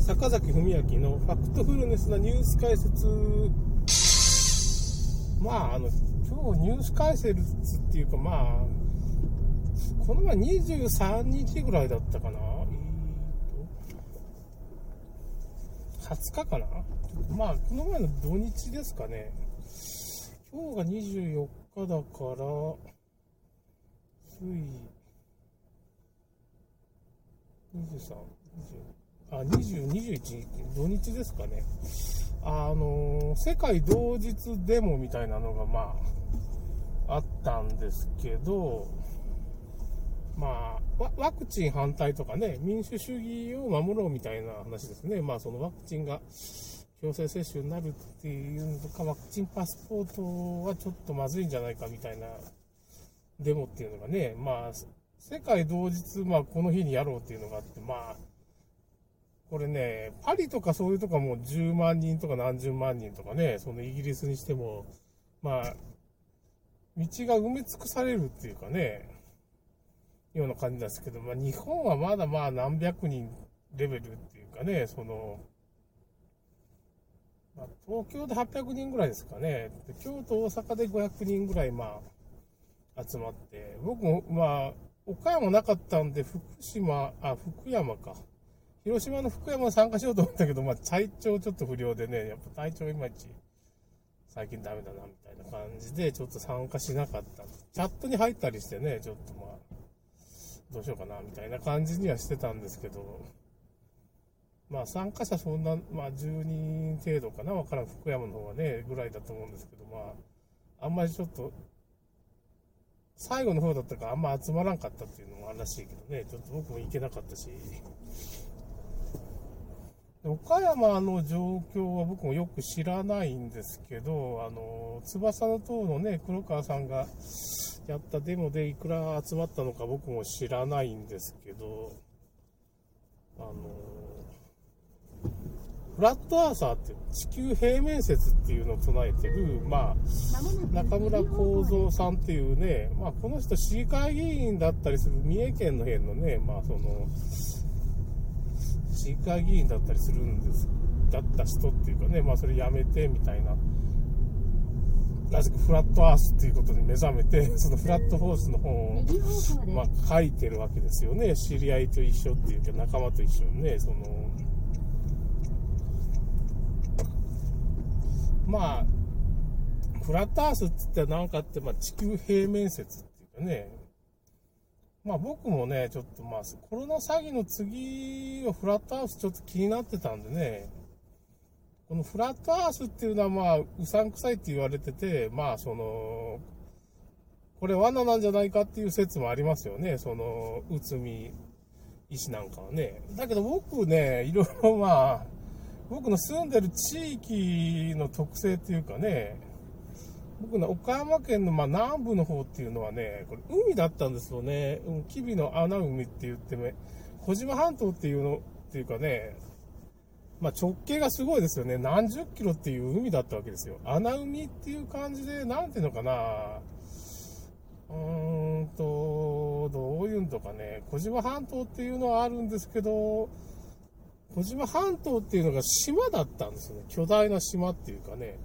坂崎文明のファクトフルネスなニュース解説。まあ、あの、今日ニュース解説っていうか、まあ、この前23日ぐらいだったかな。20日かなまあ、この前の土日ですかね。今日が24日だから、つい、23、20あ、20、21、土日ですかね。あの、世界同日デモみたいなのが、まあ、あったんですけど、まあ、ワクチン反対とかね、民主主義を守ろうみたいな話ですね。まあ、そのワクチンが強制接種になるっていうのか、ワクチンパスポートはちょっとまずいんじゃないかみたいなデモっていうのがね、まあ、世界同日、まあ、この日にやろうっていうのがあって、まあ、これね、パリとかそういうとかも10万人とか何十万人とかね、そのイギリスにしても、まあ、道が埋め尽くされるっていうかね、ような感じなんですけど、まあ、日本はまだまあ何百人レベルっていうかね、その、まあ、東京で800人ぐらいですかね、京都、大阪で500人ぐらい、まあ、集まって、僕も、まあ、岡山なかったんで、福島、あ、福山か。広島の福山参加しようと思ったけど、まあ、体調ちょっと不良でね、やっぱ体調いまいち、最近ダメだな、みたいな感じで、ちょっと参加しなかった。チャットに入ったりしてね、ちょっとまあ、どうしようかな、みたいな感じにはしてたんですけど、まあ参加者そんな、まあ10人程度かな、わからん、福山の方はね、ぐらいだと思うんですけど、まあ、あんまりちょっと、最後の方だったからあんま集まらんかったっていうのもあるらしいけどね、ちょっと僕も行けなかったし、岡山の状況は僕もよく知らないんですけど、あの、翼の塔のね、黒川さんが、やったデモでいくら集まったのか僕も知らないんですけど、あの、フラットアーサーって地球平面説っていうのを唱えてる、まあ、中村幸三さんっていうね、まあ、この人市議会議員だったりする三重県の辺のね、まあ、その、市議会議員だったりするんです、だった人っていうかね、まあ、それやめてみたいな。なぜかフラットアースっていうことに目覚めて、そのフラットフォースの本を、まあ、書いてるわけですよね。知り合いと一緒っていうか、仲間と一緒にね、その、まあ、フラットアースって言ったら何かって、まあ、地球平面説っていうかね、まあ僕もね、ちょっとまあ、コロナ詐欺の次はフラットアースちょっと気になってたんでね、このフラットアースっていうのはまあ、うさんくさいって言われてて、まあその、これ罠なんじゃないかっていう説もありますよね。その、内海石なんかはね。だけど僕ね、いろいろまあ、僕の住んでる地域の特性っていうかね、僕の岡山県のま南部の方っていうのはね、これ海だったんですよね。うん吉備の穴海って言ってね、小島半島っていうの、っていうかね、まあ、直径がすごいですよね。何十キロっていう海だったわけですよ。穴海っていう感じで、なんていうのかな。うーんと、どういうんとかね、小島半島っていうのはあるんですけど、小島半島っていうのが島だったんですよね。巨大な島っていうかね。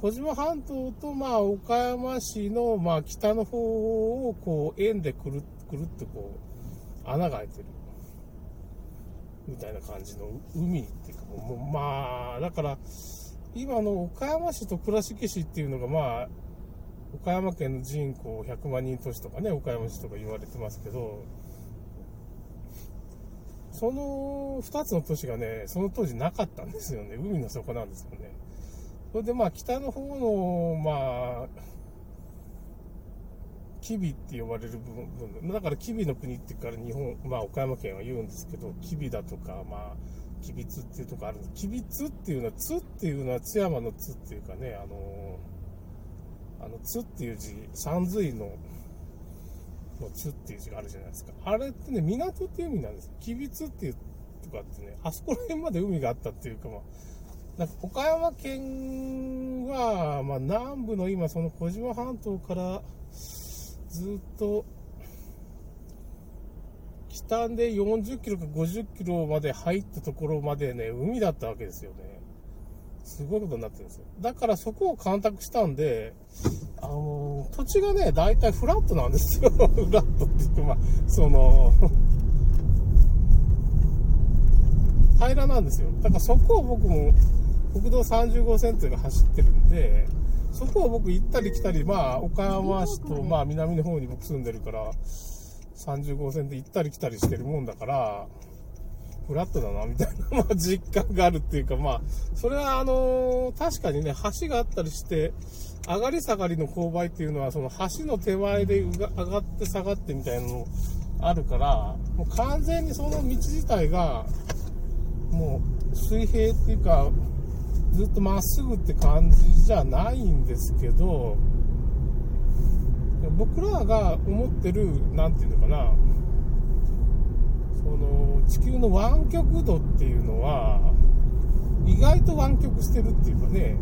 小島半島と、まあ、岡山市の、まあ、北の方を、こう、円でくるくるってこう、穴が開いてる。みたいな感じの海っていうか、もうまあ、だから、今の岡山市と倉敷市っていうのが、まあ、岡山県の人口100万人都市とかね、岡山市とか言われてますけど、その2つの都市がね、その当時なかったんですよね。海の底なんですよね。それでまあ北の方の、まあ、吉備って呼ばれる部分、だから吉備の国ってから日本、まあ岡山県は言うんですけど、吉備だとか、まあ、吉備津っていうとこあるんです。吉備津っていうのは、津っていうのは津山の津っていうかね、あの、あの津っていう字、三髄の、の津っていう字があるじゃないですか。あれってね、港っていう意味なんです。吉備津っていうとかってね、あそこら辺まで海があったっていうか、まあ、なんか岡山県は、まあ、南部の今、その小島半島から、ずっと端で40キロか50キロまで入ったところまでね、海だったわけですよね。すごいことになってるんですよ。だからそこを干拓したんで、あの、土地がね、大体フラットなんですよ。フラットって言って、まあ、その、平らなんですよ。だからそこを僕も国道30号線っていうのが走ってるんで、そこを僕行ったり来たり、まあ、岡山市と、まあ、南の方に僕住んでるから、30号線で行ったり来たりしてるもんだから、フラットだな、みたいな、まあ、実感があるっていうか、まあ、それは、あのー、確かにね、橋があったりして、上がり下がりの勾配っていうのは、その橋の手前で上がって下がってみたいなのあるから、もう完全にその道自体が、もう水平っていうか、ずっとまっすぐって感じじゃないんですけど、僕らが思ってる、なんていうのかな、その地球の湾曲度っていうのは、意外と湾曲してるっていうかね、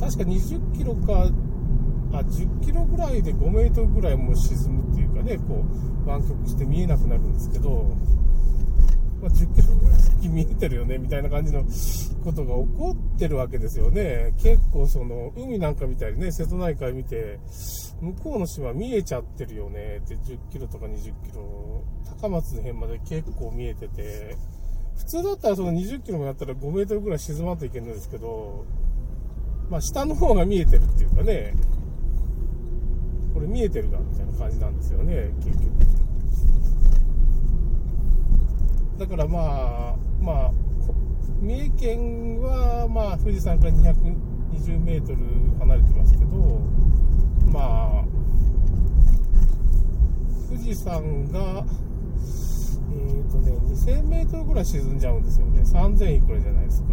確か20キロか、あ、10キロぐらいで5メートルぐらいもう沈むっていうかね、こう、湾曲して見えなくなるんですけど、まあ、10キロぐらい先見えてるよね、みたいな感じのことが起こってるわけですよね。結構その、海なんか見たりね、瀬戸内海見て、向こうの島見えちゃってるよねって10キロとか20キロ、高松の辺まで結構見えてて、普通だったらその20キロもやったら5メートルぐらい沈まんといけないんですけど、まあ下の方が見えてるっていうかね、これ見えてるかみたいな感じなんですよね、結局。だからまあ、まあ、三重県はまあ富士山から220メートル離れてますけど、まあ、富士山が、えっ、ー、とね、2000メートルぐらい沈んじゃうんですよね。3000いくらじゃないですか。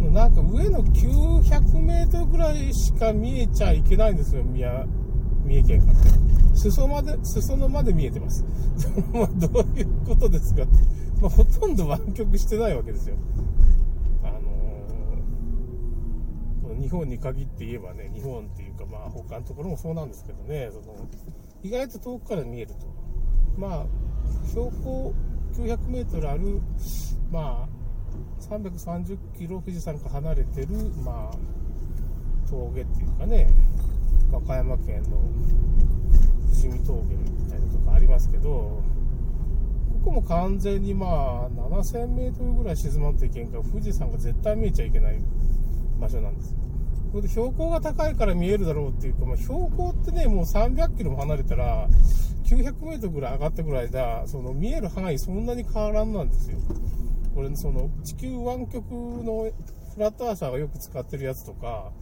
なんか上の900メートルぐらいしか見えちゃいけないんですよ、宮、三重県から。裾まで、裾野まで見えてます。まあ、どういうことですかまあ、ほとんど湾曲してないわけですよ。あのー、日本に限って言えばね、日本っていうか、まあ、他のところもそうなんですけどね、その、意外と遠くから見えると。まあ、標高900メートルある、まあ、330キロ富士山から離れてる、まあ、峠っていうかね、和歌山県の伏見峠みたいなとこありますけど、ここも完全にまあ、7000メートルぐらい沈まんといけんから、富士山が絶対見えちゃいけない場所なんです。これで標高が高いから見えるだろうっていうか、まあ、標高ってね、もう300キロも離れたら、900メートルぐらい上がったぐらいだ、その見える範囲そんなに変わらんなんですよ。これ、その地球湾曲のフラットアーサーがよく使ってるやつとか、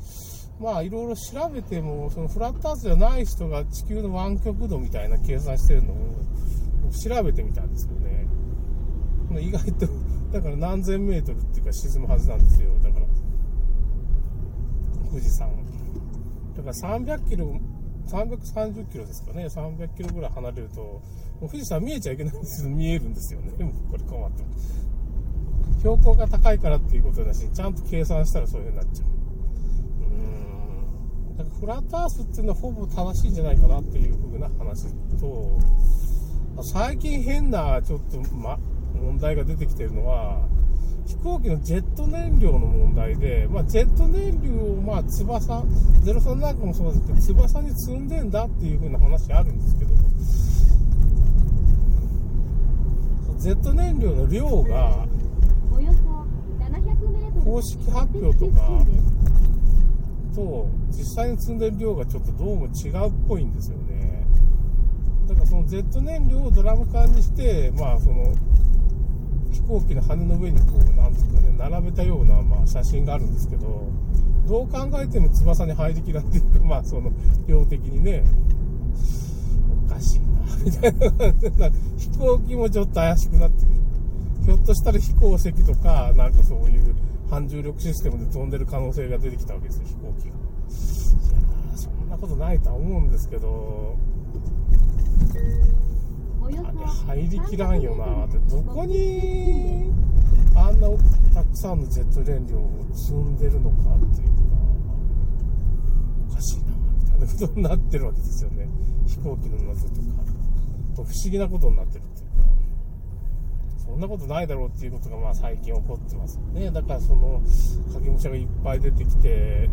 まあいろいろ調べても、そのフラットアースじゃない人が地球の湾曲度みたいな計算してるのを調べてみたんですよね。意外と、だから何千メートルっていうか沈むはずなんですよ。だから、富士山。だから300キロ、330キロですかね、300キロぐらい離れると、もう富士山見えちゃいけないんですけど、見えるんですよね。もうこれ困って。標高が高いからっていうことだし、ちゃんと計算したらそういう風になっちゃう。うんだからフラットアースっていうのはほぼ正しいんじゃないかなっていう風な話と、最近変なちょっと、ま、問題が出てきてるのは、飛行機のジェット燃料の問題で、まあ、ジェット燃料を、まあ、翼、03なんかもそうですけど、翼に積んでんだっていう風な話あるんですけど、ジェット燃料の量が、公式発表とか、と実際に積んでる量がちょっとどうも違うっぽいんですよね。だからその Z 燃料をドラム缶にしてまあその飛行機の羽の上にこうなんですかね並べたようなまあ写真があるんですけどどう考えても翼に入りきらんっていうかまあその量的にねおかしいなみたいな飛行機もちょっと怪しくなってくる。ひょっとしたら飛行石とかなんかそういう反重力システムで飛んでる可能性が出てきたわけですよ、飛行機が。いやそんなことないとは思うんですけど、あれ入りきらんよなって、どこにあんなたくさんのジェット燃料を積んでるのかっていうか、おかしいな、みたいなことになってるわけですよね。飛行機の謎とか。不思議なことになってる、そんなことないだろうっていうことがまあ最近起こってますね。だからその影武者がいっぱい出てきて、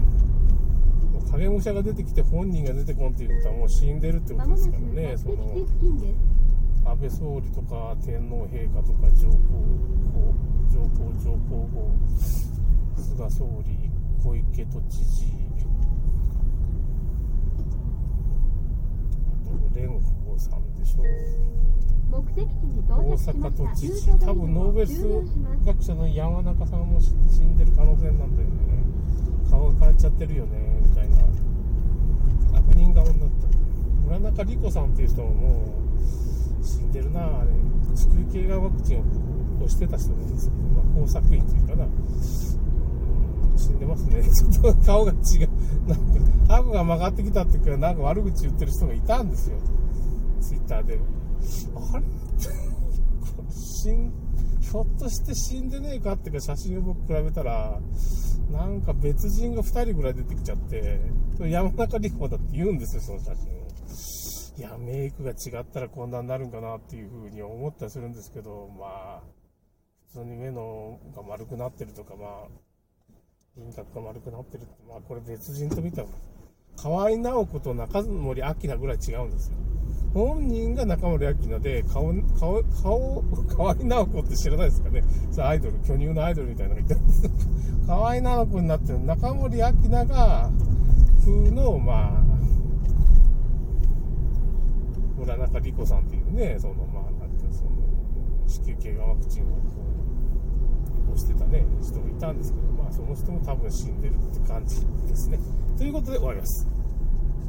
影武者が出てきて本人が出てこんっていうことはもう死んでるってことですからね。その安倍総理とか天皇陛下とか上皇上皇上皇后菅総理小池都知事あと蓮舫さんでしょう目的地に大到着しま阪都知事多分ノーベル学者の山中さんも死んでる可能性なんだよね顔が変わっちゃってるよねみたいな悪人顔になった村中莉子さんっていう人ももう死んでるなあれ子宮頸がワクチンを押してた人なんですけど、まあ、工作員っていうかな死んでますねちょっと顔が違う。なんか顎が曲がってきたっていうかなんか悪口言ってる人がいたんですよ。ツイッターで。あれ？死んひょっとして死んでねえかっていうか写真を僕比べたらなんか別人が2人ぐらい出てきちゃって山中莉子だって言うんですよその写真を。いやメイクが違ったらこんなになるんかなっていうふうに思ったりするんですけどまあ普通に目のが丸くなってるとかまあ輪郭が丸くなってるってまあこれ別人と見たら河合直子と中森明菜ぐらい違うんですよ。本人が中森明菜で顔顔顔河合直子って知らないですかね。それアイドル巨乳のアイドルみたいなのがいたんです。河合直子になってる中森明菜が風のまあ村中莉子さんっていうねそのまあなんていうのその子宮頸がんワクチンをこう押してたね人がいたんですけどまあその人も多分死んでるって感じですね。ということで終わります。